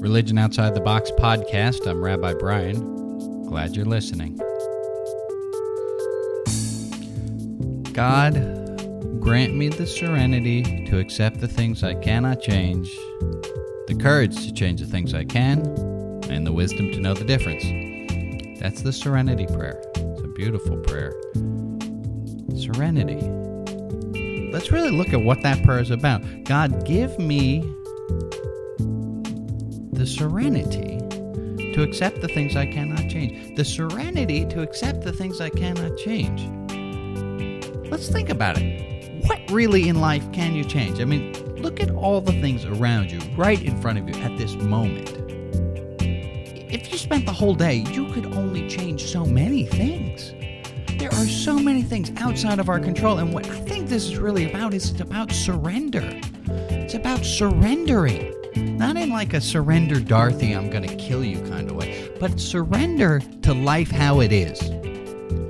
Religion Outside the Box podcast. I'm Rabbi Brian. Glad you're listening. God, grant me the serenity to accept the things I cannot change, the courage to change the things I can, and the wisdom to know the difference. That's the serenity prayer. It's a beautiful prayer. Serenity. Let's really look at what that prayer is about. God, give me the serenity to accept the things I cannot change. The serenity to accept the things I cannot change. Let's think about it. What really in life can you change? I mean, look at all the things around you, right in front of you at this moment. If you spent the whole day, you could only change so many things. There are so many things outside of our control, and what I think this is really about is it's about surrender. It's about surrendering. Not in like a surrender Dorothy, I'm gonna kill you kind of way, but surrender to life how it is.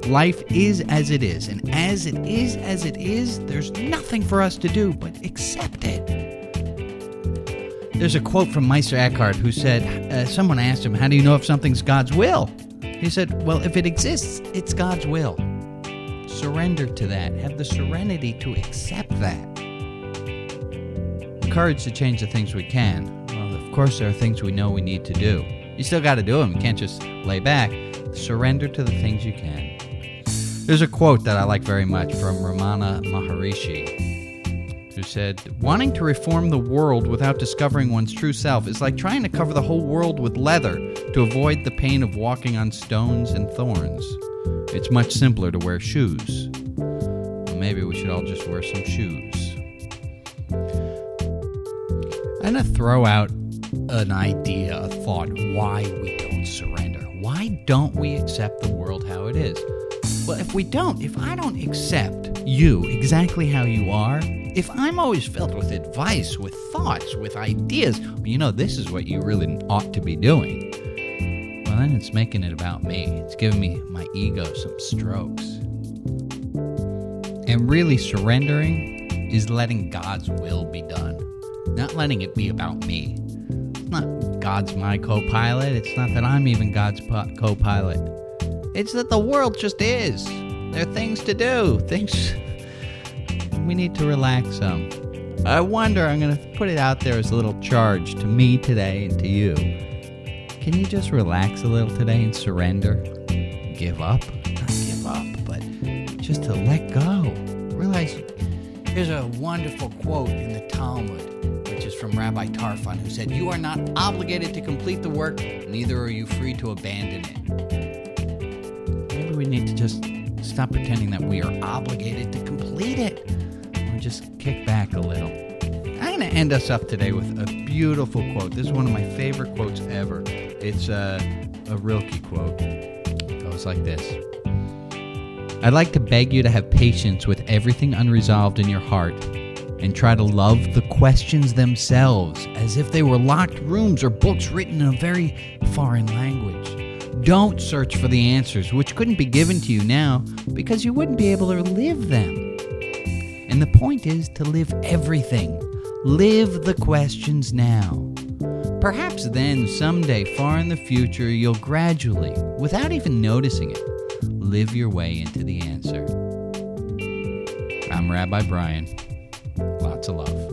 Life is as it is, and as it is as it is, there's nothing for us to do but accept it. There's a quote from Meister Eckhart who said, uh, Someone asked him, How do you know if something's God's will? He said, Well, if it exists, it's God's will. Surrender to that. Have the serenity to accept that. Courage to change the things we can. Well, of course, there are things we know we need to do. You still got to do them. You can't just lay back. Surrender to the things you can. There's a quote that I like very much from Ramana Maharishi, who said, Wanting to reform the world without discovering one's true self is like trying to cover the whole world with leather to avoid the pain of walking on stones and thorns. It's much simpler to wear shoes. Well, maybe we should all just wear some shoes. I'm going to throw out an idea, a thought, why we don't surrender. Why don't we accept the world how it is? Well, if we don't, if I don't accept you exactly how you are, if I'm always filled with advice, with thoughts, with ideas, you know, this is what you really ought to be doing, well, then it's making it about me. It's giving me my ego some strokes. And really, surrendering is letting God's will be done, not letting it be about me. It's not God's my co pilot, it's not that I'm even God's co pilot. It's that the world just is. There are things to do, things we need to relax some. I wonder, I'm going to put it out there as a little charge to me today and to you. Can you just relax a little today and surrender? Give up? Not give up, but just to let go. Realize there's a wonderful quote in the Talmud, which is from Rabbi Tarfon, who said, You are not obligated to complete the work, neither are you free to abandon it. Maybe we need to just stop pretending that we are obligated to complete it and just kick back a little. I'm going to end us up today with a beautiful quote. This is one of my favorite quotes ever. It's a, a Rilke quote. It goes like this I'd like to beg you to have patience with everything unresolved in your heart and try to love the questions themselves as if they were locked rooms or books written in a very foreign language. Don't search for the answers, which couldn't be given to you now because you wouldn't be able to live them. And the point is to live everything. Live the questions now. Perhaps then, someday far in the future, you'll gradually, without even noticing it, live your way into the answer. I'm Rabbi Brian. Lots of love.